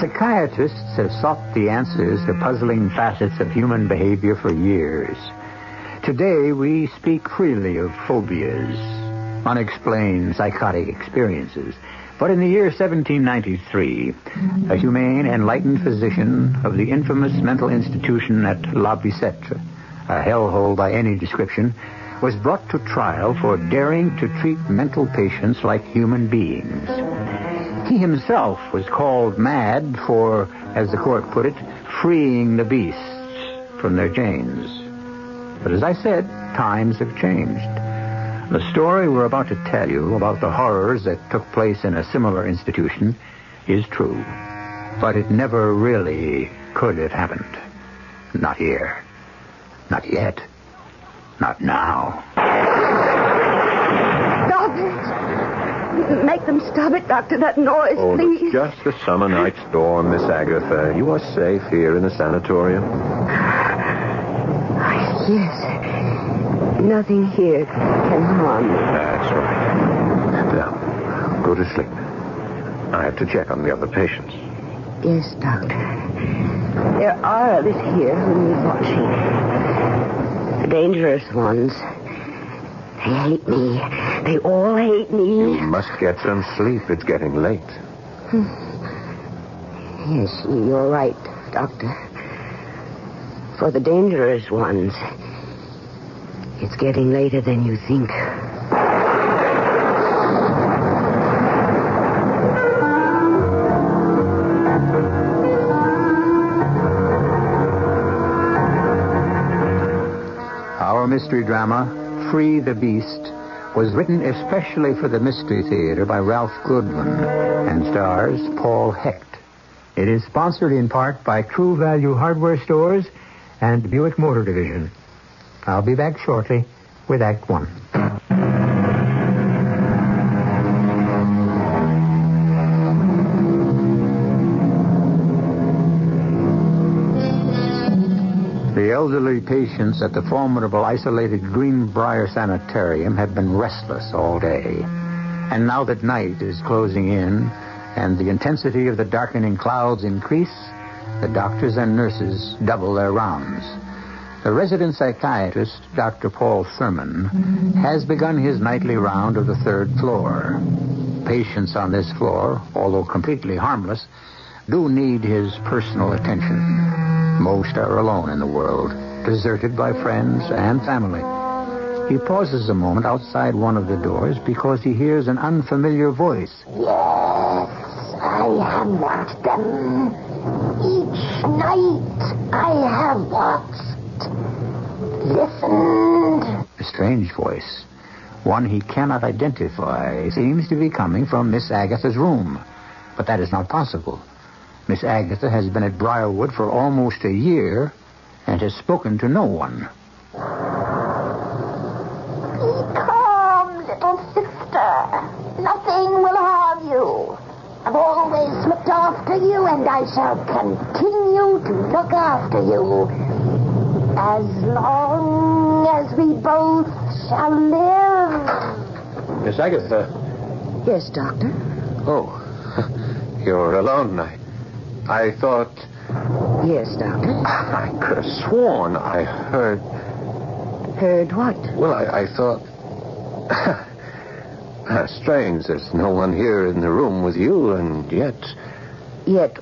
Psychiatrists have sought the answers to puzzling facets of human behavior for years. Today, we speak freely of phobias, unexplained psychotic experiences. But in the year 1793, a humane, enlightened physician of the infamous mental institution at La Bicêtre, a hellhole by any description, was brought to trial for daring to treat mental patients like human beings. He himself was called mad for, as the court put it, freeing the beasts from their chains. But as I said, times have changed. The story we're about to tell you about the horrors that took place in a similar institution is true. But it never really could have happened. Not here. Not yet. Not now. Stop Make them stop it, Doctor. That noise, Oh, please. it's just a summer night storm, Miss Agatha. You are safe here in the sanatorium. Yes. Nothing here can harm me. That's right. Now, go to sleep. I have to check on the other patients. Yes, Doctor. There are others here who need watching. Dangerous ones. They hate me. They all hate me. You must get some sleep. It's getting late. Hmm. Yes, you're right, Doctor. For the dangerous ones, it's getting later than you think. Our mystery drama, Free the Beast, was written especially for the Mystery Theater by Ralph Goodwin and stars Paul Hecht. It is sponsored in part by True Value Hardware Stores and Buick Motor Division. I'll be back shortly with Act One. Elderly patients at the formidable isolated Greenbrier Sanitarium have been restless all day. And now that night is closing in and the intensity of the darkening clouds increase, the doctors and nurses double their rounds. The resident psychiatrist, Dr. Paul Thurman, has begun his nightly round of the third floor. Patients on this floor, although completely harmless, do need his personal attention. Most are alone in the world, deserted by friends and family. He pauses a moment outside one of the doors because he hears an unfamiliar voice. Yes, I have watched them. Each night I have watched. Listened. A strange voice, one he cannot identify, seems to be coming from Miss Agatha's room. But that is not possible. Miss Agatha has been at Briarwood for almost a year and has spoken to no one. Be calm, little sister. Nothing will harm you. I've always looked after you, and I shall continue to look after you. As long as we both shall live. Miss Agatha. Yes, Doctor. Oh, you're alone. I, I thought. Yes, Doctor. I could have sworn I heard. Heard what? Well, I, I thought. Ah, Strange, there's no one here in the room with you, and yet Yet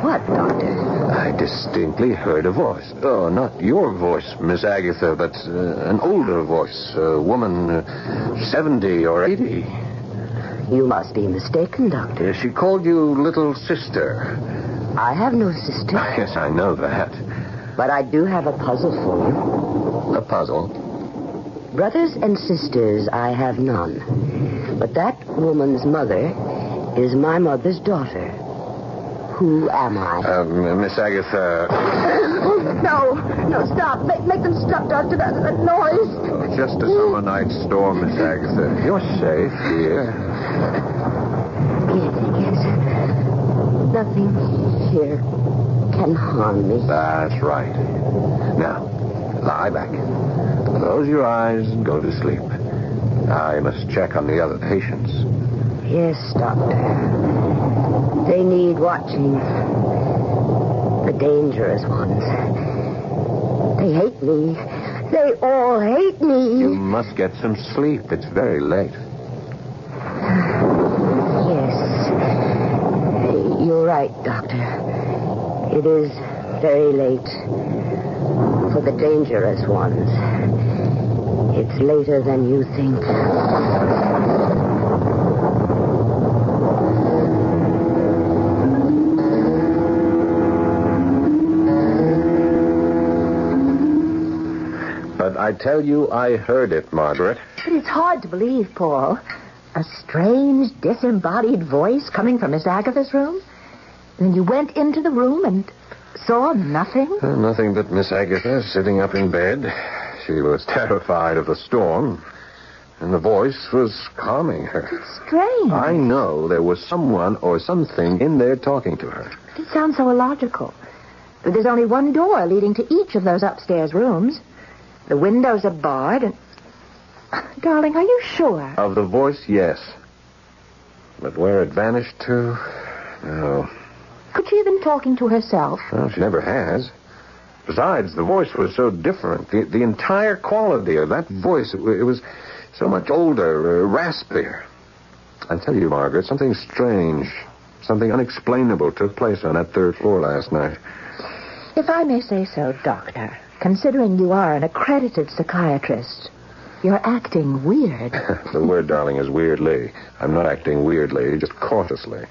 what, Doctor? I distinctly heard a voice. Oh, not your voice, Miss Agatha, but uh, an older voice. A woman, uh, 70 or 80. You must be mistaken, Doctor. Uh, She called you little sister. I have no sister, Yes, I know that. but I do have a puzzle for you. A puzzle. Brothers and sisters, I have none. But that woman's mother is my mother's daughter. who am I? Uh, Miss Agatha, No, no, stop. Make, make them stop, Doctor. That, that noise. just a summer night storm, Miss Agatha. You're safe here. Yes, yes. Nothing here can harm me. That's right. Now, lie back. Close your eyes and go to sleep. I must check on the other patients. Yes, Doctor. They need watching. The dangerous ones. They hate me. They all hate me. You must get some sleep. It's very late. Right, Doctor. It is very late for the dangerous ones. It's later than you think. But I tell you, I heard it, Margaret. But it's hard to believe, Paul. A strange, disembodied voice coming from Miss Agatha's room? Then you went into the room and saw nothing? Uh, nothing but Miss Agatha sitting up in bed. She was terrified of the storm, and the voice was calming her. It's Strange. I know there was someone or something in there talking to her. It sounds so illogical. But there's only one door leading to each of those upstairs rooms. The windows are barred and... Darling, are you sure? Of the voice, yes. But where it vanished to, no. Could she have been talking to herself? Well, she never has. Besides, the voice was so different. The, the entire quality of that voice, it, it was so much older, uh, raspier. I tell you, Margaret, something strange, something unexplainable took place on that third floor last night. If I may say so, Doctor, considering you are an accredited psychiatrist, you're acting weird. the word, darling, is weirdly. I'm not acting weirdly, just cautiously.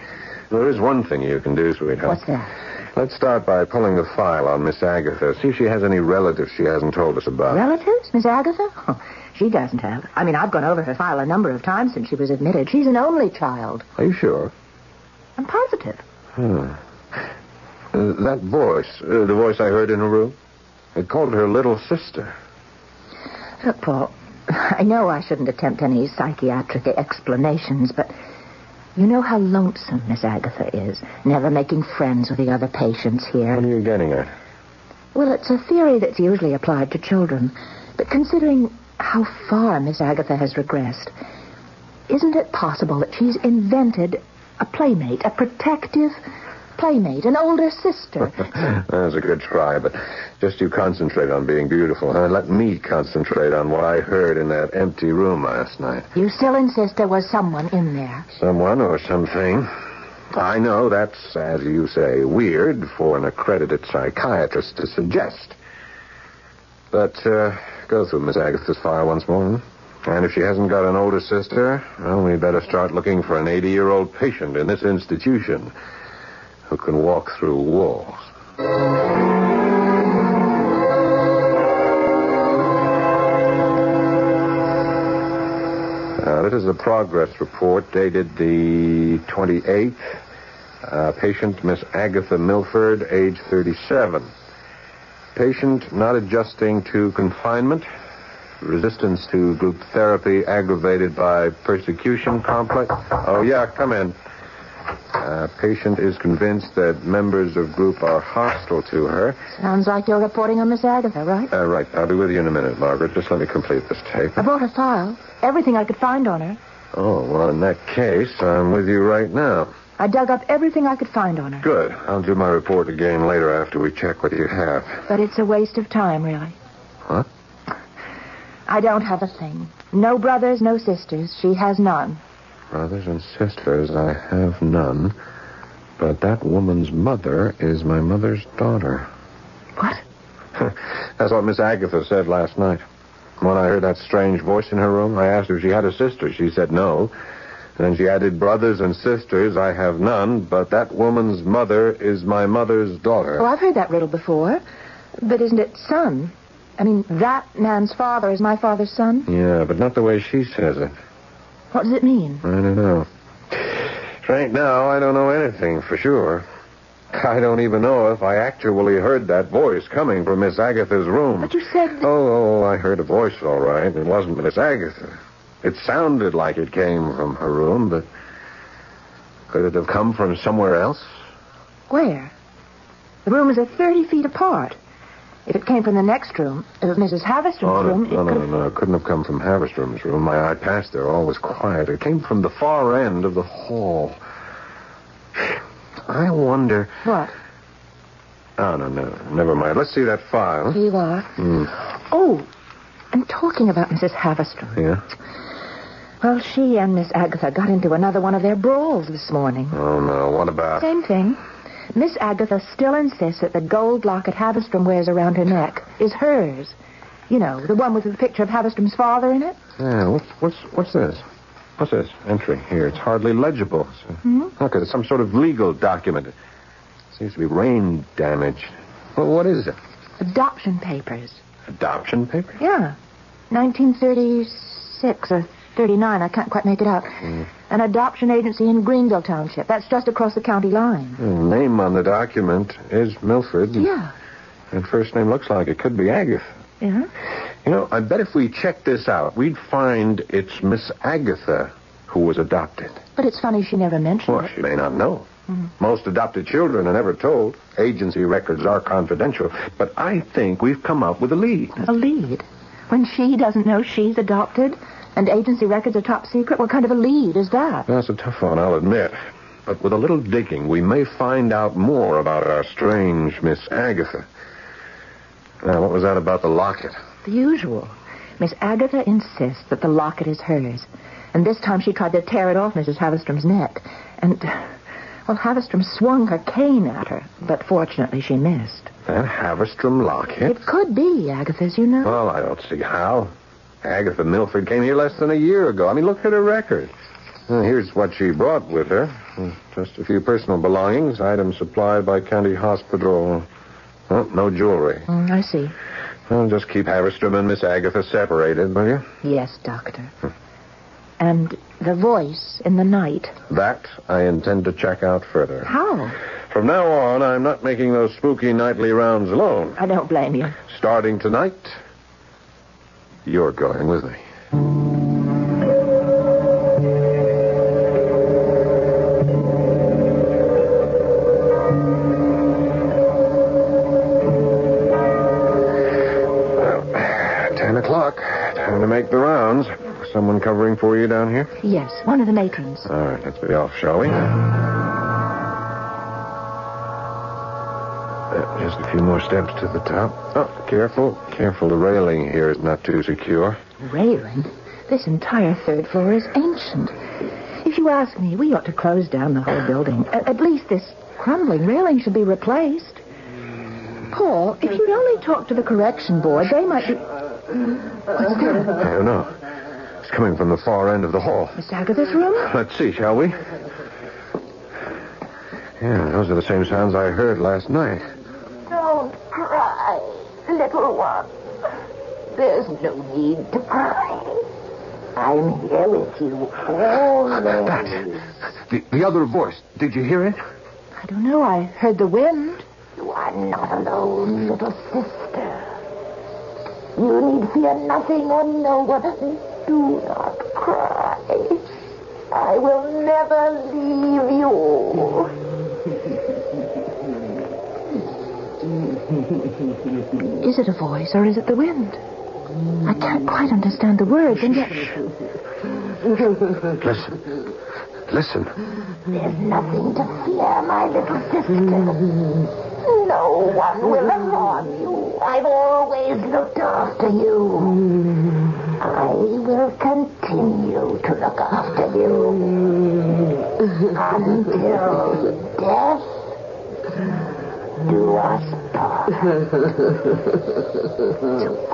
There is one thing you can do, sweetheart. What's that? Let's start by pulling the file on Miss Agatha. See if she has any relatives she hasn't told us about. Relatives, Miss Agatha? Oh, she doesn't have. I mean, I've gone over her file a number of times since she was admitted. She's an only child. Are you sure? I'm positive. Hmm. Uh, that voice, uh, the voice I heard in her room, it called her little sister. Look, Paul, I know I shouldn't attempt any psychiatric explanations, but you know how lonesome Miss Agatha is, never making friends with the other patients here. What are you getting at? Well, it's a theory that's usually applied to children, but considering how far Miss Agatha has regressed, isn't it possible that she's invented a playmate, a protective playmate, an older sister? That's a good try, but just you concentrate on being beautiful, huh? Let me concentrate on what I heard in that empty room last night. you still insist there was someone in there. Someone or something. I know that's, as you say, weird for an accredited psychiatrist to suggest. But uh, go through Miss Agatha's file once more. And if she hasn't got an older sister, well, we'd better start looking for an 80 year old patient in this institution who can walk through walls. Uh, this is a progress report dated the 28th. Uh, patient Miss Agatha Milford, age 37. Patient not adjusting to confinement. Resistance to group therapy aggravated by persecution complex. Oh, yeah, come in. Uh, patient is convinced that members of group are hostile to her. Sounds like you're reporting on Miss Agatha, right? Uh, right, I'll be with you in a minute, Margaret. Just let me complete this tape. I brought her file. Everything I could find on her. Oh, well, in that case, I'm with you right now. I dug up everything I could find on her. Good. I'll do my report again later after we check what you have. But it's a waste of time, really. What? I don't have a thing. No brothers, no sisters. She has none. Brothers and sisters, I have none. But that woman's mother is my mother's daughter. What? That's what Miss Agatha said last night. When I heard that strange voice in her room, I asked her if she had a sister. She said no. And then she added, brothers and sisters, I have none, but that woman's mother is my mother's daughter. Oh, I've heard that riddle before. But isn't it son? I mean, that man's father is my father's son? Yeah, but not the way she says it. What does it mean? I don't know. Right now, I don't know anything for sure. I don't even know if I actually heard that voice coming from Miss Agatha's room. But you said... Oh, oh, I heard a voice, all right. It wasn't Miss Agatha. It sounded like it came from her room, but could it have come from somewhere else? Where? The rooms are 30 feet apart. If it came from the next room, if it was Mrs. Haverstrom's Oh, room, it no, no, no, no. It couldn't have come from Haverstrom's room. My eye passed there. All was quiet. It came from the far end of the hall. I wonder. What? Oh, no, no. Never mind. Let's see that file. Here you are. Hmm. Oh, and talking about Mrs. Haverstrom. Yeah? Well, she and Miss Agatha got into another one of their brawls this morning. Oh, no. What about. Same thing. Miss Agatha still insists that the gold locket Haverstrom wears around her neck is hers. You know, the one with the picture of Haverstrom's father in it. Yeah, what's, what's, what's this? What's this? Entry here. It's hardly legible. So, Look, it's some sort of legal document. It seems to be rain damaged. Well, what is it? Adoption papers. Adoption papers? Yeah. 1936 or 39. I can't quite make it out. Mm. An adoption agency in Greenville Township. That's just across the county line. The name on the document is Milford. Yeah. And first name looks like it could be Agatha. Yeah. You know, I bet if we checked this out, we'd find it's Miss Agatha who was adopted. But it's funny she never mentioned Well, it. she may not know. Mm-hmm. Most adopted children are never told. Agency records are confidential. But I think we've come up with a lead. A lead. When she doesn't know she's adopted and agency records are top secret, what kind of a lead is that? That's a tough one, I'll admit. But with a little digging, we may find out more about our strange Miss Agatha. Now, what was that about the locket? The usual. Miss Agatha insists that the locket is hers. And this time she tried to tear it off Mrs. Haverstrom's neck. And, well, Haverstrom swung her cane at her, but fortunately she missed. That Haverstrom locket? It could be Agatha's, you know. Well, I don't see how. Agatha Milford came here less than a year ago. I mean, look at her record. Here's what she brought with her. Uh, Just a few personal belongings, items supplied by county hospital. Oh, no jewelry. Mm, I see. Well, just keep Haverstrom and Miss Agatha separated, will you? Yes, Doctor. And the voice in the night. That I intend to check out further. How? From now on, I'm not making those spooky nightly rounds alone. I don't blame you. Starting tonight, you're going with me. Well, Ten o'clock. Time to make the rounds. Someone covering for you down here? Yes, one of the matrons. All right, let's be off, shall we? Uh, just a few more steps to the top. Oh, careful. Careful, the railing here is not too secure. Railing? This entire third floor is ancient. If you ask me, we ought to close down the whole building. A- at least this crumbling railing should be replaced. Paul, if you'd only talk to the correction board, they might be. What's that? I don't know. It's coming from the far end of the hall. Miss Agatha's room? Let's see, shall we? Yeah, those are the same sounds I heard last night. Don't cry, little one. There's no need to cry. I'm here with you always. That. The, the other voice. Did you hear it? I don't know. I heard the wind. You are not alone, little sister. You need fear nothing or no one. Do not cry. I will never leave you. Is it a voice or is it the wind? I can't quite understand the words, and yet. Listen. Listen. There's nothing to fear, my little sister. No one will harm you. I've always looked after you. I will continue to look after you until death us part.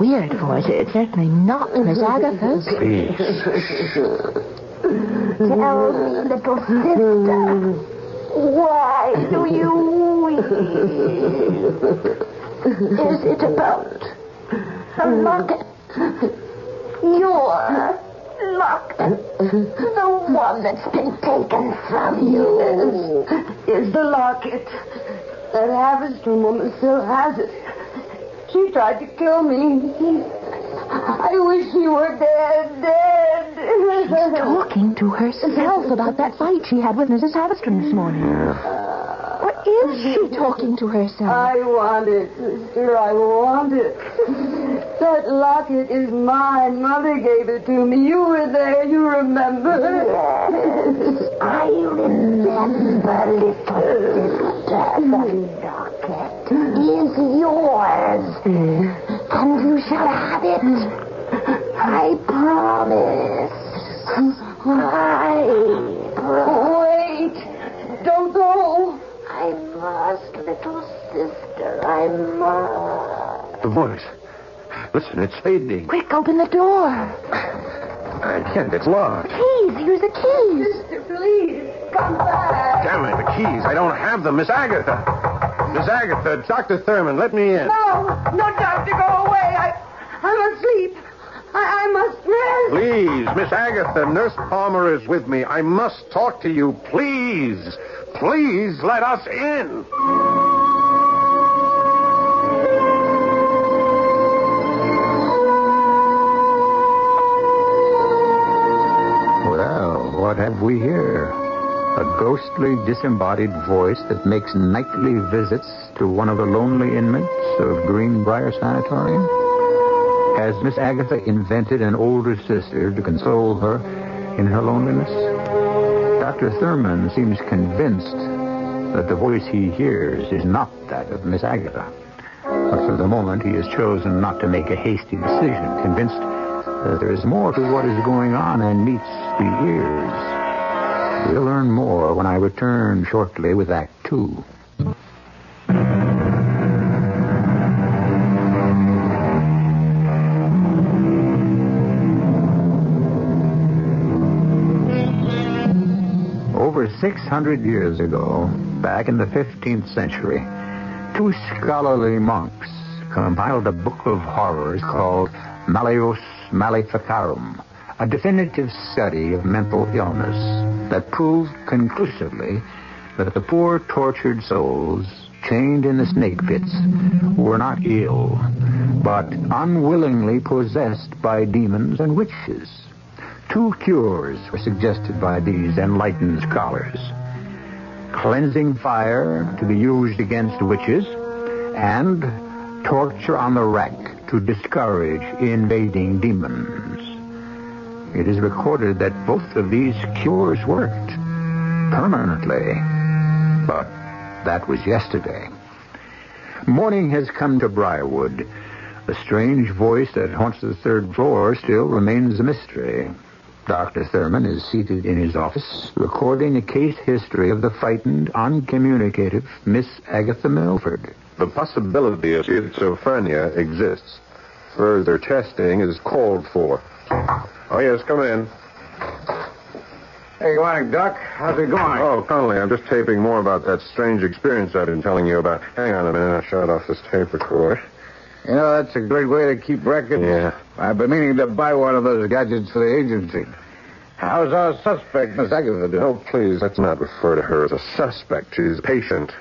Weird voice. It's certainly not Miss Agatha's. Please. Tell me, little sister, why do you weep? Is it about the locket? Your locket? The one that's been taken from you? Is the locket That Haverstrom woman still has it. She tried to kill me. I wish she were dead, dead. She's talking to herself about that fight she had with Mrs. Haverstrom this morning. What is she talking to herself? I want it, sister. I want it. That locket is mine. Mother gave it to me. You were there. You remember? Yes, I remember, little sister. The locket is yours. And you shall have it. I promise. I promise. Wait. Don't go. I must, little sister. I must. The voice. Listen, it's fading. Quick, open the door. I can't. It's locked. Keys. Here's the keys. Sister, please. Come back. Damn it, the keys. I don't have them. Miss Agatha. Miss Agatha, Dr. Thurman, let me in. No. No, doctor, go away. I, I'm asleep. I, I must rest. Please, Miss Agatha, Nurse Palmer is with me. I must talk to you. Please, please let us in. Well, what have we here? A ghostly, disembodied voice that makes nightly visits to one of the lonely inmates of Greenbrier Sanatorium? Has Miss Agatha invented an older sister to console her in her loneliness? Dr. Thurman seems convinced that the voice he hears is not that of Miss Agatha. But for the moment, he has chosen not to make a hasty decision, convinced that there is more to what is going on than meets the ears. We'll learn more when I return shortly with Act Two. Over 600 years ago, back in the 15th century, two scholarly monks compiled a book of horrors called Malleus Maleficarum, a definitive study of mental illness that proved conclusively that the poor tortured souls chained in the snake pits were not ill, but unwillingly possessed by demons and witches. Two cures were suggested by these enlightened scholars cleansing fire to be used against witches, and torture on the rack to discourage invading demons. It is recorded that both of these cures worked permanently, but that was yesterday. Morning has come to Briarwood. The strange voice that haunts the third floor still remains a mystery. Dr. Thurman is seated in his office, recording a case history of the frightened, uncommunicative Miss Agatha Milford. The possibility of schizophrenia exists. Further testing is called for. Oh, yes, come in. Hey, good morning, Doc. How's it going? Oh, Connolly, I'm just taping more about that strange experience I've been telling you about. Hang on a minute, I'll shut off this tape recorder. You know, that's a great way to keep records. Yeah. I've been meaning to buy one of those gadgets for the agency. How's our suspect, Miss Agatha, doing? Oh, please, let's not refer to her as a suspect. She's a patient,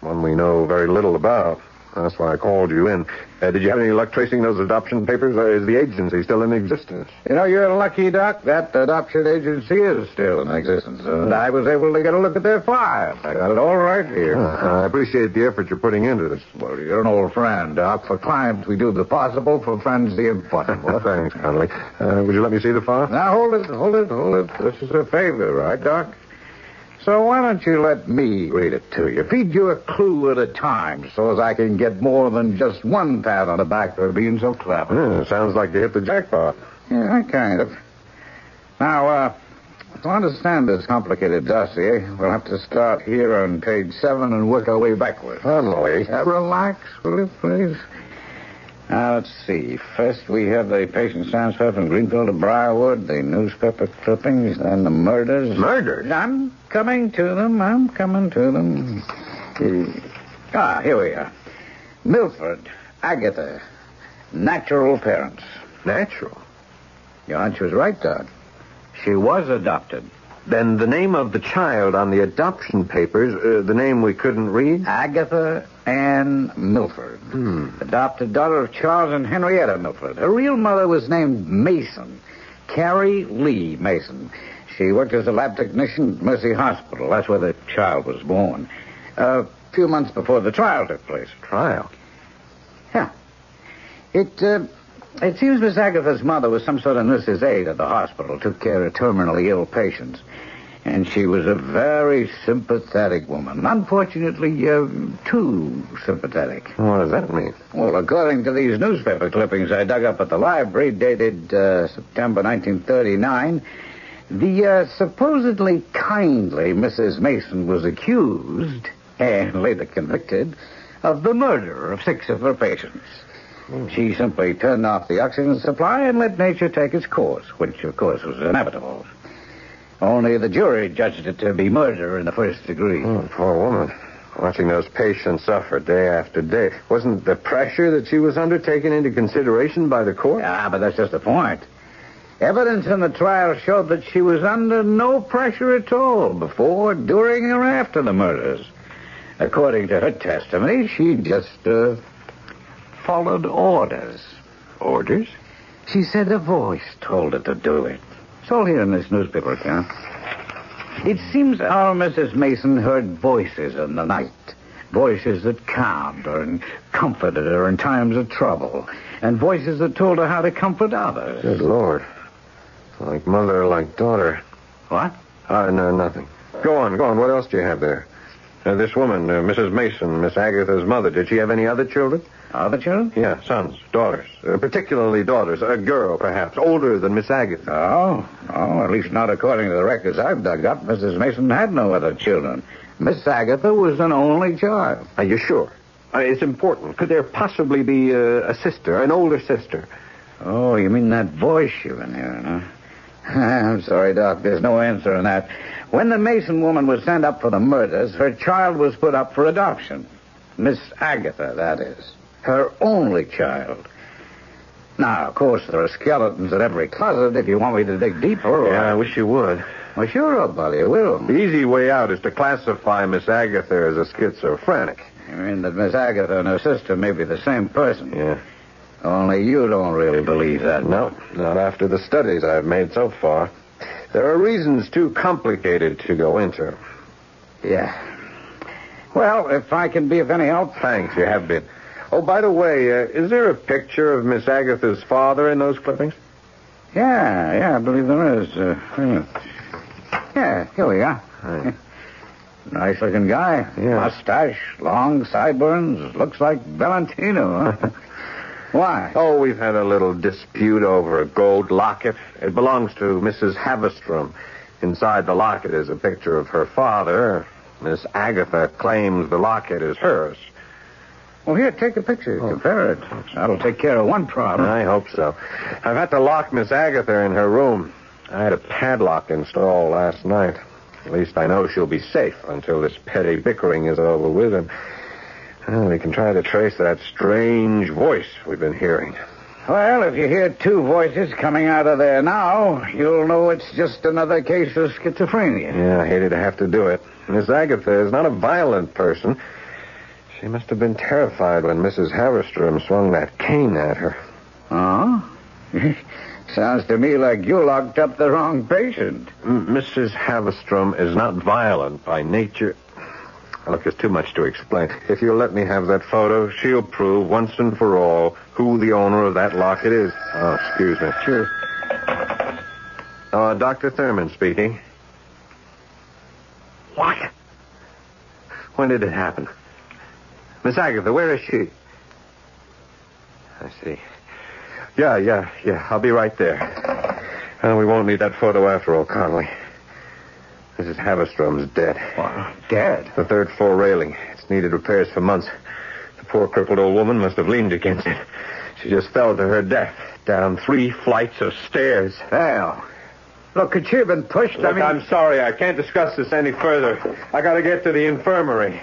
one we know very little about. That's why I called you in. Uh, did you have any luck tracing those adoption papers? Or is the agency still in existence? You know, you're lucky, Doc. That adoption agency is still in existence. And I was able to get a look at their file. I got it all right here. Uh, I appreciate the effort you're putting into this. Well, you're an old friend, Doc. For clients, we do the possible. For friends, the impossible. Thanks, Connolly. Uh, would you let me see the file? Now, hold it, hold it, hold it. This is a favor, right, Doc? So why don't you let me read it to you? Feed you a clue at a time so as I can get more than just one pat on the back for being so clever. Yeah, sounds like you hit the jackpot. Yeah, kind of. Now, uh, to understand this complicated dossier, we'll have to start here on page seven and work our way backwards. Connolly. Uh, relax, will you, please? Now, let's see. First, we have the patient transfer from Greenfield to Briarwood, the newspaper clippings, then the murders. Murders? I'm coming to them. I'm coming to them. Ah, here we are. Milford, Agatha, natural parents. Natural. Your hunch was right, Doc. She was adopted. Then the name of the child on the adoption papers, uh, the name we couldn't read? Agatha Ann Milford. Adopted daughter of Charles and Henrietta Milford. Her real mother was named Mason. Carrie Lee Mason. She worked as a lab technician at Mercy Hospital. That's where the child was born. A few months before the trial took place. Trial. Yeah. It, uh, it seems Miss Agatha's mother was some sort of nurse's aide at the hospital, took care of terminally ill patients. And she was a very sympathetic woman. Unfortunately, uh, too sympathetic. What does that mean? Well, according to these newspaper clippings I dug up at the library, dated uh, September 1939, the uh, supposedly kindly Mrs. Mason was accused, and later convicted, of the murder of six of her patients. She simply turned off the oxygen supply and let nature take its course, which, of course, was inevitable. Only the jury judged it to be murder in the first degree. Oh, poor woman. Watching those patients suffer day after day. Wasn't the pressure that she was under taken into consideration by the court? Ah, but that's just the point. Evidence in the trial showed that she was under no pressure at all before, during, or after the murders. According to her testimony, she just uh, followed orders. Orders? She said a voice told her to do it. It's all here in this newspaper account. It seems our Mrs. Mason heard voices in the night. Voices that calmed her and comforted her in times of trouble. And voices that told her how to comfort others. Good Lord. Like mother, like daughter. What? Uh, no, nothing. Go on, go on. What else do you have there? Uh, this woman, uh, Mrs. Mason, Miss Agatha's mother, did she have any other children? Other children? Yeah, sons, daughters. Uh, particularly daughters. A girl, perhaps, older than Miss Agatha. Oh, oh, at least not according to the records I've dug up. Mrs. Mason had no other children. Miss Agatha was an only child. Are you sure? Uh, it's important. Could there possibly be uh, a sister, an older sister? Oh, you mean that voice you've been hearing, huh? I'm sorry, Doc. There's no answer on that. When the Mason woman was sent up for the murders, her child was put up for adoption. Miss Agatha, that is. Her only child. Now, of course, there are skeletons in every closet if you want me to dig deeper. Yeah, I wish you would. Well, sure, buddy, I will. The easy way out is to classify Miss Agatha as a schizophrenic. I mean that Miss Agatha and her sister may be the same person. Yeah. Only you don't really believe that. No, not after the studies I've made so far. There are reasons too complicated to go into. Yeah. Well, if I can be of any help. Thanks, you have been. Oh, by the way, uh, is there a picture of Miss Agatha's father in those clippings? Yeah, yeah, I believe there is. Uh, yeah. yeah, here we are. Right. Nice looking guy. Yeah. Mustache, long sideburns. Looks like Valentino, huh? Why? Oh, we've had a little dispute over a gold locket. It belongs to Mrs. Haverstrom. Inside the locket is a picture of her father. Miss Agatha claims the locket is hers. Well, here, take a picture. Oh. Compare it. That'll take care of one problem. I hope so. I've had to lock Miss Agatha in her room. I had a padlock installed last night. At least I know she'll be safe until this petty bickering is over with, and well, we can try to trace that strange voice we've been hearing. Well, if you hear two voices coming out of there now, you'll know it's just another case of schizophrenia. Yeah, I hated to have to do it. Miss Agatha is not a violent person. She must have been terrified when Mrs. Haverstrom swung that cane at her. Oh? Sounds to me like you locked up the wrong patient. M- Mrs. Haverstrom is not violent by nature. Look, there's too much to explain. If you'll let me have that photo, she'll prove once and for all who the owner of that locket is. Oh, excuse me. Sure. Uh, Dr. Thurman speaking. What? When did it happen? Miss Agatha, where is she? I see. Yeah, yeah, yeah. I'll be right there. Uh, we won't need that photo after all, Conley. Mrs. Haverstrom's dead. What? Dead? The third floor railing. It's needed repairs for months. The poor crippled old woman must have leaned against it. She just fell to her death down three flights of stairs. Well, look, could she have been pushed? I mean... I'm sorry. I can't discuss this any further. I gotta get to the infirmary.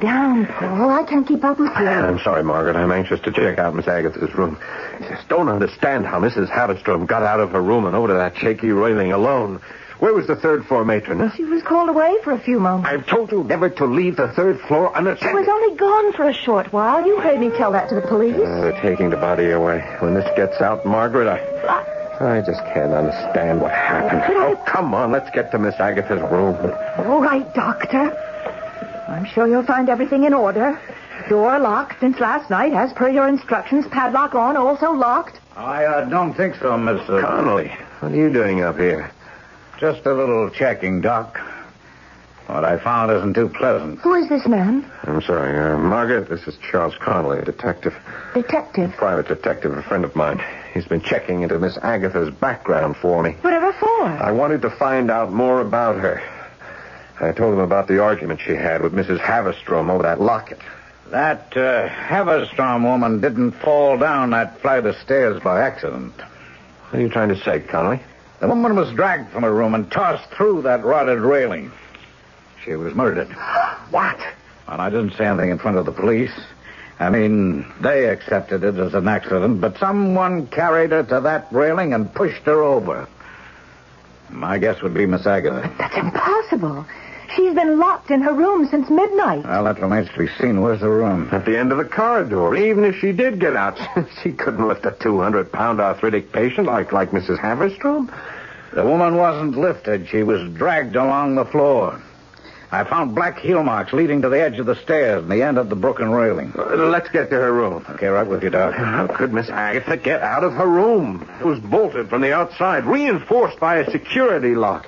Down, Paul. I can't keep up with you. I'm sorry, Margaret. I'm anxious to check out Miss Agatha's room. I just don't understand how Mrs. Haverstrom got out of her room and over to that shaky railing alone. Where was the third floor matron? She was called away for a few moments. I've told you never to leave the third floor unattended. She was only gone for a short while. You heard me tell that to the police. Uh, they're taking the body away. When this gets out, Margaret, I, I just can't understand what happened. Oh, come on, let's get to Miss Agatha's room. All right, Doctor. I'm sure you'll find everything in order. Door locked since last night, as per your instructions. Padlock on, also locked. I uh, don't think so, Mr. Uh, Connolly, what are you doing up here? just a little checking, Doc. What I found isn't too pleasant. Who is this man? I'm sorry, uh, Margaret. This is Charles Connolly, a detective, Detective. private detective, a friend of mine. He's been checking into Miss Agatha's background for me. Whatever for? I wanted to find out more about her. I told him about the argument she had with Mrs. Haverstrom over that locket. That uh, Haverstrom woman didn't fall down that flight of stairs by accident. What are you trying to say, Connolly? The woman was dragged from her room and tossed through that rotted railing. She was murdered. What? And I didn't say anything in front of the police. I mean, they accepted it as an accident, but someone carried her to that railing and pushed her over. My guess would be Miss Agatha. That's impossible. She's been locked in her room since midnight. Well, that remains to be seen. Where's the room? At the end of the corridor. Even if she did get out, she couldn't lift a 200-pound arthritic patient like, like Mrs. Haverstrom. The woman wasn't lifted. She was dragged along the floor. I found black heel marks leading to the edge of the stairs and the end of the broken railing. Uh, Let's get to her room. Okay, right with you, Doc. How could Miss Agatha get out of her room? It was bolted from the outside, reinforced by a security lock.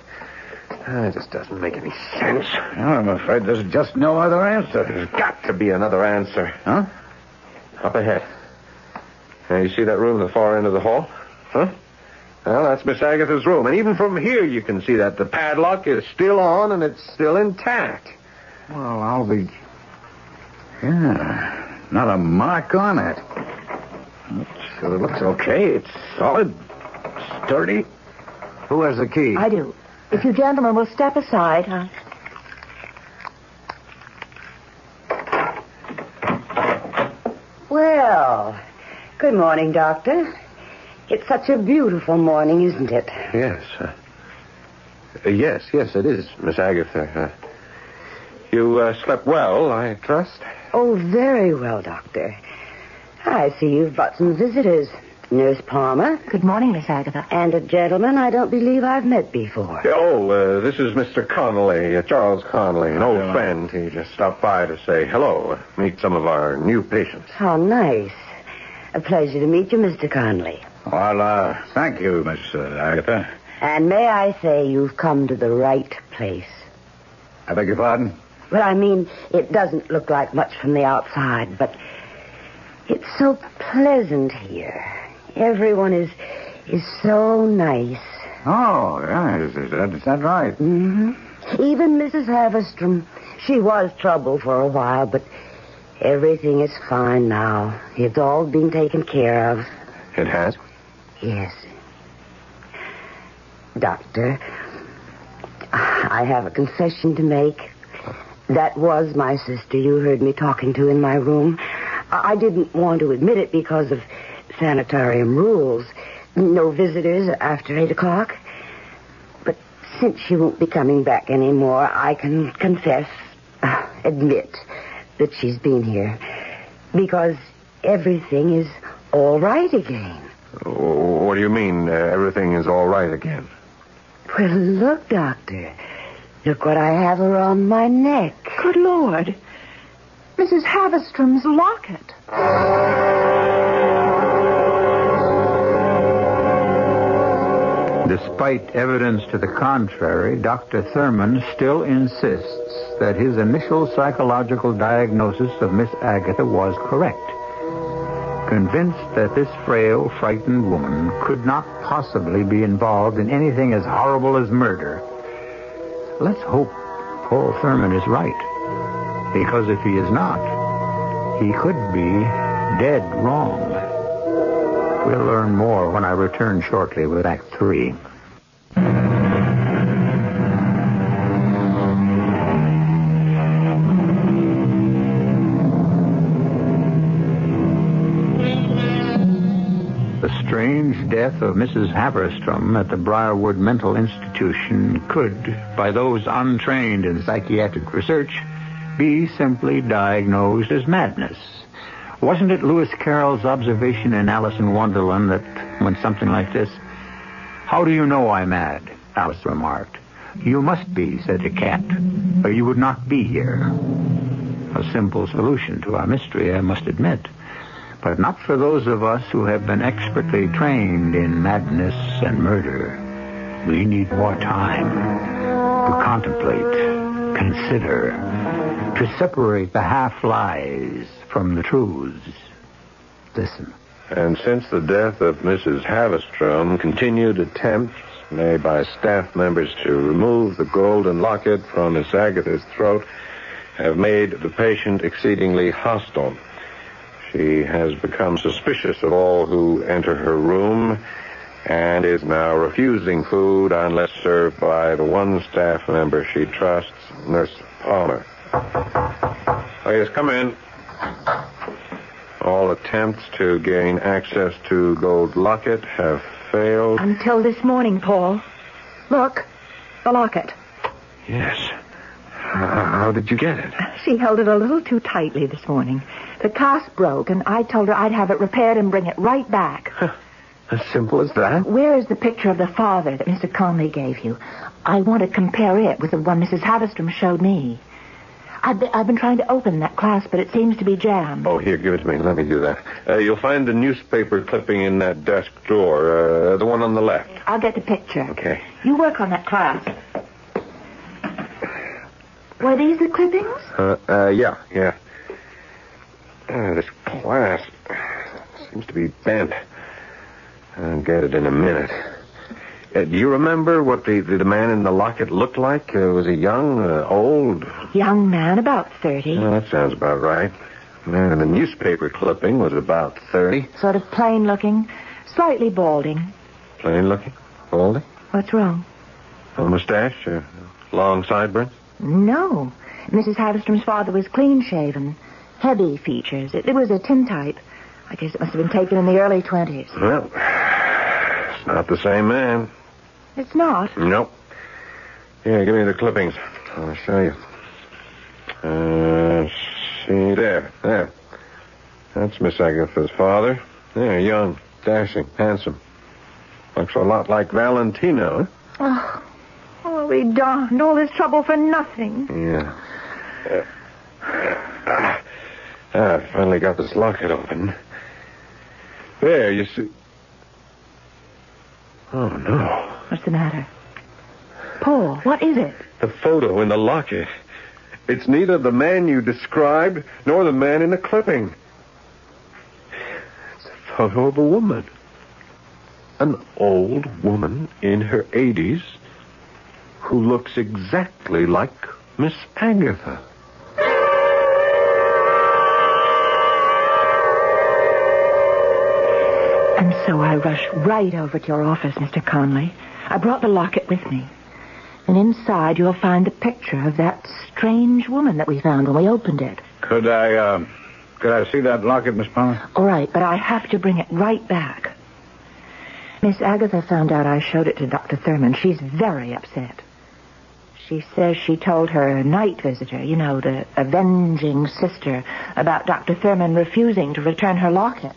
Uh, It just doesn't make any sense. Well, I'm afraid there's just no other answer. There's got to be another answer. Huh? Up ahead. Now, you see that room in the far end of the hall? Huh? Well, that's Miss Agatha's room. And even from here, you can see that the padlock is still on and it's still intact. Well, I'll be. Yeah, not a mark on it. It's, it looks okay. It's solid, sturdy. Who has the key? I do. If you gentlemen will step aside, Well, good morning, Doctor. It's such a beautiful morning, isn't it? Yes. Uh, uh, yes, yes, it is, Miss Agatha. Uh, you uh, slept well, I trust? Oh, very well, Doctor. I see you've brought some visitors. Nurse Palmer good morning, Miss Agatha. and a gentleman I don't believe I've met before. Oh, uh, this is Mr. Connolly, uh, Charles Connolly, an old friend. He just stopped by to say hello, meet some of our new patients. How nice. A pleasure to meet you, Mr. Conley. Well, uh, thank you, Miss uh, Agatha. And may I say you've come to the right place. I beg your pardon? Well, I mean, it doesn't look like much from the outside, but it's so pleasant here. Everyone is is so nice. Oh, yeah, is, is, that, is that right? hmm Even Mrs. Haverstrom, she was trouble for a while, but everything is fine now. It's all been taken care of. It has? Yes. Doctor, I have a confession to make. That was my sister you heard me talking to in my room. I didn't want to admit it because of sanitarium rules. No visitors after 8 o'clock. But since she won't be coming back anymore, I can confess, uh, admit, that she's been here. Because everything is all right again. What do you mean, uh, everything is all right again? Well, look, Doctor. Look what I have around my neck. Good Lord. Mrs. Haverstrom's locket. Despite evidence to the contrary, Dr. Thurman still insists that his initial psychological diagnosis of Miss Agatha was correct. Convinced that this frail, frightened woman could not possibly be involved in anything as horrible as murder, let's hope Paul Thurman is right. Because if he is not, he could be dead wrong. We'll learn more when I return shortly with Act Three. The strange death of Mrs. Haverstrom at the Briarwood Mental Institution could, by those untrained in psychiatric research, be simply diagnosed as madness. Wasn't it Lewis Carroll's observation in Alice in Wonderland that went something like this? How do you know I'm mad? Alice remarked. You must be, said the cat, or you would not be here. A simple solution to our mystery, I must admit but not for those of us who have been expertly trained in madness and murder. We need more time to contemplate, consider, to separate the half-lies from the truths. Listen. And since the death of Mrs. Haverstrom, continued attempts made by staff members to remove the golden locket from Miss Agatha's throat have made the patient exceedingly hostile. She has become suspicious of all who enter her room and is now refusing food unless served by the one staff member she trusts, Nurse Palmer. Oh, yes, come in. All attempts to gain access to Gold Locket have failed. Until this morning, Paul. Look, the locket. Yes. How, how did you get it? She held it a little too tightly this morning. The clasp broke, and I told her I'd have it repaired and bring it right back. As simple as that? Where is the picture of the father that Mr. Conley gave you? I want to compare it with the one Mrs. Haverstrom showed me. I've been, I've been trying to open that clasp, but it seems to be jammed. Oh, here, give it to me. Let me do that. Uh, you'll find the newspaper clipping in that desk drawer, uh, the one on the left. I'll get the picture. Okay. You work on that clasp. Were these the clippings? Uh, uh, yeah, yeah. Uh, this clasp seems to be bent. I'll get it in a minute. Uh, do you remember what the, the, man in the locket looked like? Uh, was he young, uh, old? Young man, about 30. Oh, that sounds about right. The man in the newspaper clipping was about 30. Sort of plain looking, slightly balding. Plain looking? Balding? What's wrong? A mustache? Long sideburns? No. Mrs. Haverstrom's father was clean shaven. Heavy features. It, it was a tintype. I guess it must have been taken in the early 20s. Well, it's not the same man. It's not. Nope. Here, give me the clippings. I'll show you. Uh, see there. There. That's Miss Agatha's father. There, young, dashing, handsome. Looks a lot like Valentino. Oh, oh we darned all this trouble for nothing. Yeah. Uh, uh, ah, I finally got this locket open. There, you see. Oh, no. What's the matter? Paul, what is it? The photo in the locket. It's neither the man you described nor the man in the clipping. It's a photo of a woman. An old woman in her 80s who looks exactly like Miss Agatha. And so I rushed right over to your office, Mr. Conley. I brought the locket with me. And inside you'll find the picture of that strange woman that we found when we opened it. Could I, uh, could I see that locket, Miss Palmer? All right, but I have to bring it right back. Miss Agatha found out I showed it to Dr. Thurman. She's very upset. She says she told her night visitor, you know, the avenging sister, about Dr. Thurman refusing to return her locket.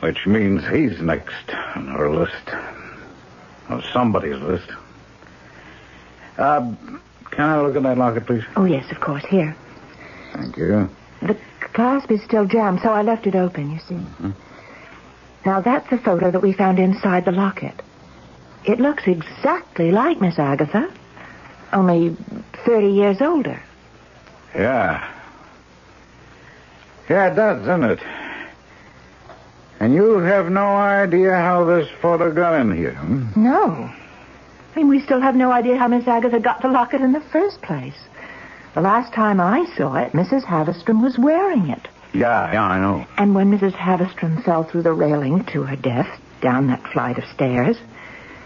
Which means he's next on her list. Or somebody's list. Uh, can I look at that locket, please? Oh, yes, of course. Here. Thank you. The clasp is still jammed, so I left it open, you see. Mm-hmm. Now, that's the photo that we found inside the locket. It looks exactly like Miss Agatha, only 30 years older. Yeah. Yeah, it does, doesn't it? And you have no idea how this photo got in here, hmm? No. I mean, we still have no idea how Miss Agatha got the locket in the first place. The last time I saw it, Mrs. Haverstrom was wearing it. Yeah, yeah, I know. And when Mrs. Haverstrom fell through the railing to her death down that flight of stairs,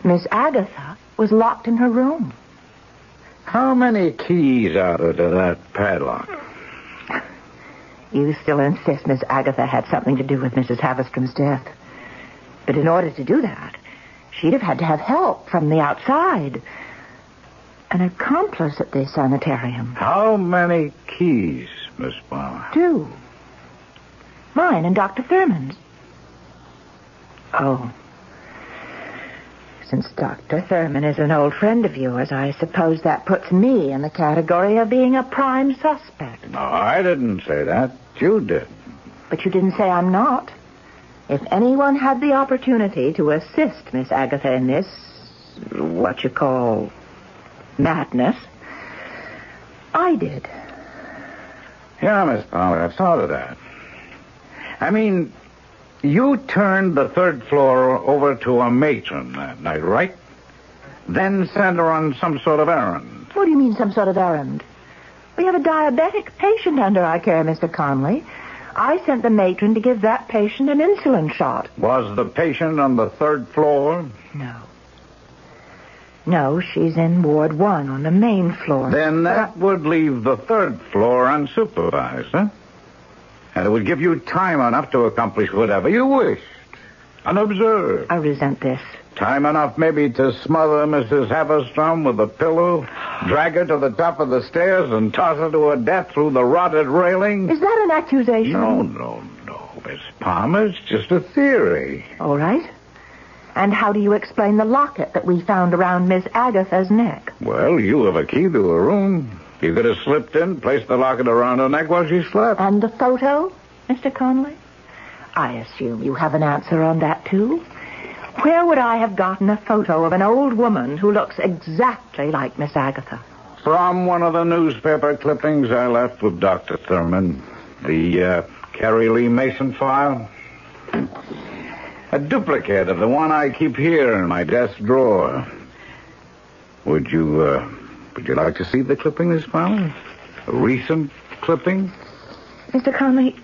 Miss Agatha was locked in her room. How many keys are there to that padlock? You still insist Miss Agatha had something to do with Mrs. Haverstrom's death. But in order to do that, she'd have had to have help from the outside. An accomplice at the sanitarium. How many keys, Miss Palmer? Two. Mine and Dr. Thurman's. Oh. Since Dr. Thurman is an old friend of yours, I suppose that puts me in the category of being a prime suspect. No, I didn't say that. You did. But you didn't say I'm not. If anyone had the opportunity to assist Miss Agatha in this, what you call madness, I did. Yeah, Miss Palmer, I've thought of that. I mean, you turned the third floor over to a matron that night, right? Then sent her on some sort of errand. What do you mean, some sort of errand? We have a diabetic patient under our care, Mr. Conley. I sent the matron to give that patient an insulin shot. Was the patient on the third floor? No. No, she's in Ward 1 on the main floor. Then that would leave the third floor unsupervised, huh? And it would give you time enough to accomplish whatever you wished. Unobserved. I resent this. Time enough maybe to smother Mrs. Haverstrom with a pillow, drag her to the top of the stairs, and toss her to her death through the rotted railing. Is that an accusation? No, no, no, Miss Palmer. It's just a theory. All right. And how do you explain the locket that we found around Miss Agatha's neck? Well, you have a key to her room. You could have slipped in, placed the locket around her neck while she slept. And the photo, Mr. Conley? I assume you have an answer on that, too. Where would I have gotten a photo of an old woman who looks exactly like Miss Agatha? From one of the newspaper clippings I left with Dr. Thurman. The uh, Carrie Lee Mason file. A duplicate of the one I keep here in my desk drawer. Would you, uh, would you like to see the clipping, Miss Palmer? A recent clipping? Mr. Conley,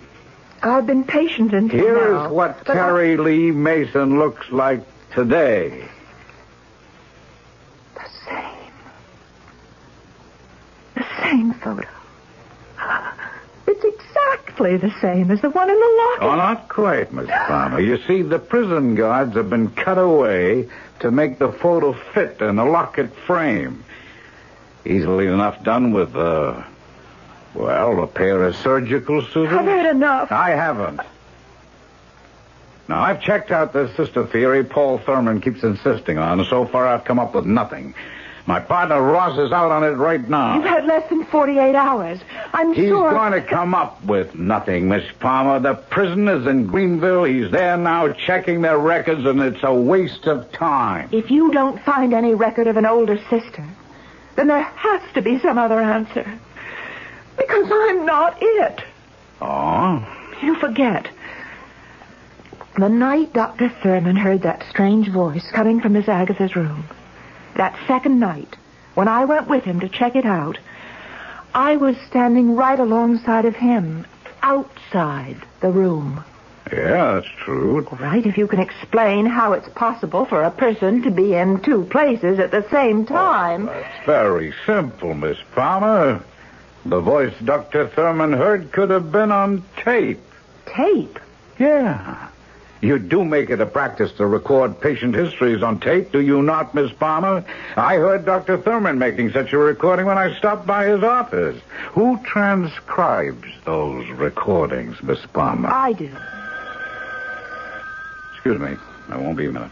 I've been patient until Here now, is what but I- Carrie Lee Mason looks like today. The same. The same photo. It's exactly the same as the one in the locket. Oh, not quite, Miss Palmer. You see, the prison guards have been cut away to make the photo fit in the locket frame. Easily enough done with, uh, well, a pair of surgical scissors. I've had enough. I haven't. Now, I've checked out this sister theory Paul Thurman keeps insisting on, and so far I've come up with nothing. My partner Ross is out on it right now. You've had less than 48 hours. I'm He's sure. He's going to come up with nothing, Miss Palmer. The prisoners in Greenville. He's there now checking their records, and it's a waste of time. If you don't find any record of an older sister, then there has to be some other answer. Because I'm not it. Oh? You forget. The night Dr. Thurman heard that strange voice coming from Miss Agatha's room, that second night, when I went with him to check it out, I was standing right alongside of him, outside the room. Yeah, that's true. All right, if you can explain how it's possible for a person to be in two places at the same oh, time. That's very simple, Miss Palmer. The voice Dr. Thurman heard could have been on tape. Tape. Yeah. You do make it a practice to record patient histories on tape, do you not, Miss Palmer? I heard Dr. Thurman making such a recording when I stopped by his office. Who transcribes those recordings, Miss Palmer? I do. Excuse me. I won't be a minute.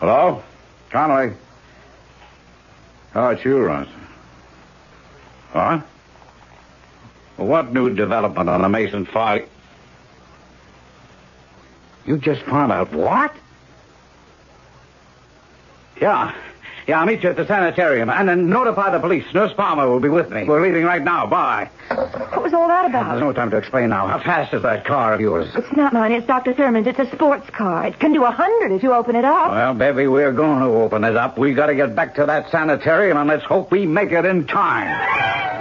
Hello? Connolly? Oh, it's you, Ross. What? What new development on the Mason file? You just found out what? Yeah. Yeah, I'll meet you at the sanitarium. And then notify the police. Nurse Palmer will be with me. We're leaving right now. Bye. What was all that about? There's no time to explain now. How fast is that car of yours? It's not mine. It's Dr. Thurman's. It's a sports car. It can do a hundred if you open it up. Well, baby, we're going to open it up. We've got to get back to that sanitarium, and let's hope we make it in time.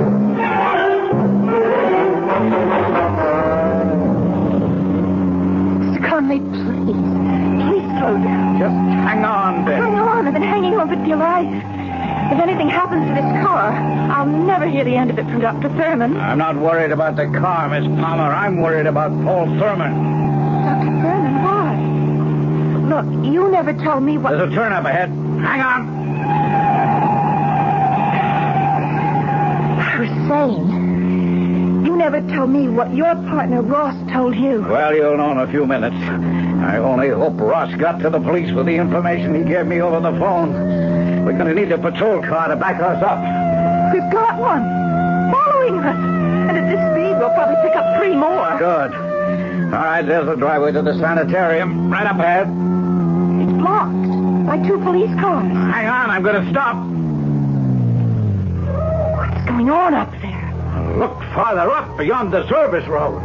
Hanging on for dear life. If anything happens to this car, I'll never hear the end of it from Dr. Thurman. I'm not worried about the car, Miss Palmer. I'm worried about Paul Thurman. Dr. Thurman, why? Look, you never told me what. There's a turn up ahead. Hang on. Saying. You never told me what your partner Ross told you. Well, you'll know in a few minutes. I only hope Ross got to the police with the information he gave me over the phone. We're going to need a patrol car to back us up. We've got one. Following us. And at this speed, we'll probably pick up three more. Good. All right, there's the driveway to the sanitarium. Right up ahead. It's blocked by two police cars. Hang on, I'm going to stop. What's going on up there? Look farther up beyond the service road.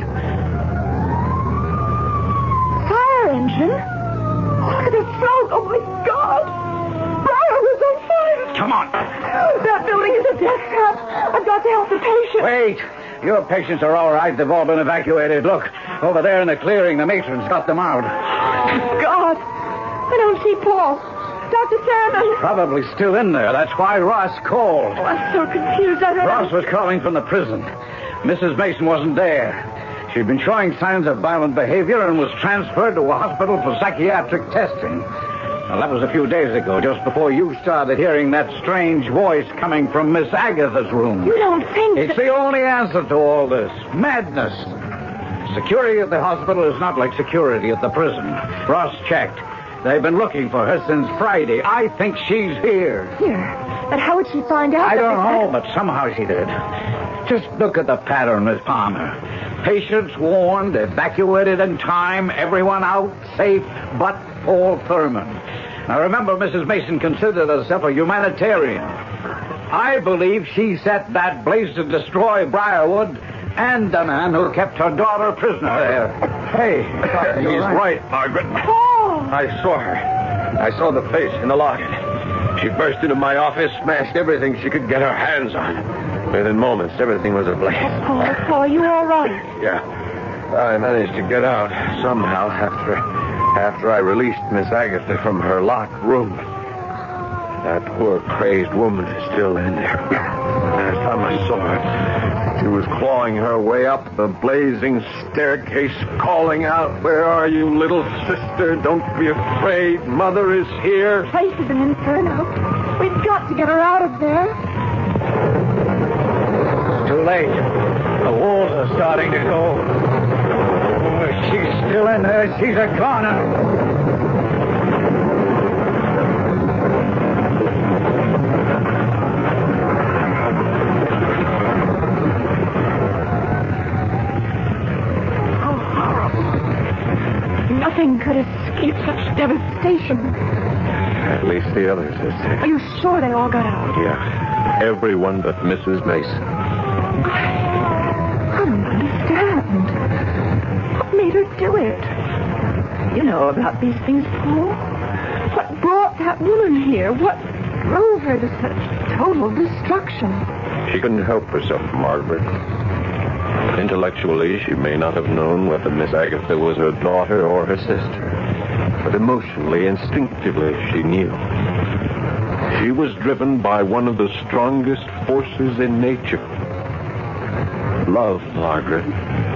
I've got to help the patient. Wait. Your patients are all right. They've all been evacuated. Look, over there in the clearing, the matron's got them out. God. I don't see Paul. Dr. Sandman. Probably still in there. That's why Ross called. Oh, I'm so confused. I don't Ross was calling from the prison. Mrs. Mason wasn't there. She'd been showing signs of violent behavior and was transferred to a hospital for psychiatric testing. Well, that was a few days ago, just before you started hearing that strange voice coming from Miss Agatha's room. You don't think It's that... the only answer to all this. Madness. Security at the hospital is not like security at the prison. Ross checked. They've been looking for her since Friday. I think she's here. Here. But how would she find out? I don't know, but somehow she did. Just look at the pattern, Miss Palmer. Patients warned, evacuated in time, everyone out safe but Paul Thurman. Now remember, Mrs. Mason considered herself a humanitarian. I believe she set that blaze to destroy Briarwood and the man who kept her daughter prisoner uh, there. Hey, He's right, Margaret. Paul! I saw her. I saw the face in the locket. She burst into my office, smashed everything she could get her hands on. Within moments, everything was ablaze. Paul, Paul, are you all right? Yeah. I managed to get out somehow after after I released Miss Agatha from her locked room. That poor crazed woman is still in there. Last time I saw her, she was clawing her way up the blazing staircase, calling out, Where are you, little sister? Don't be afraid. Mother is here. Place is an inferno. We've got to get her out of there. It's Too late. The walls are starting to go. She's still in there. She's a goner. How horrible. Nothing could escape such devastation. At least the others are safe. Are you sure they all got out? Yeah. Everyone but Mrs. Mason. I don't understand. Made her do it? You know about these things, Paul. What brought that woman here? What drove her to such total destruction? She couldn't help herself, Margaret. Intellectually, she may not have known whether Miss Agatha was her daughter or her sister. But emotionally, instinctively, she knew. She was driven by one of the strongest forces in nature. Love, Margaret.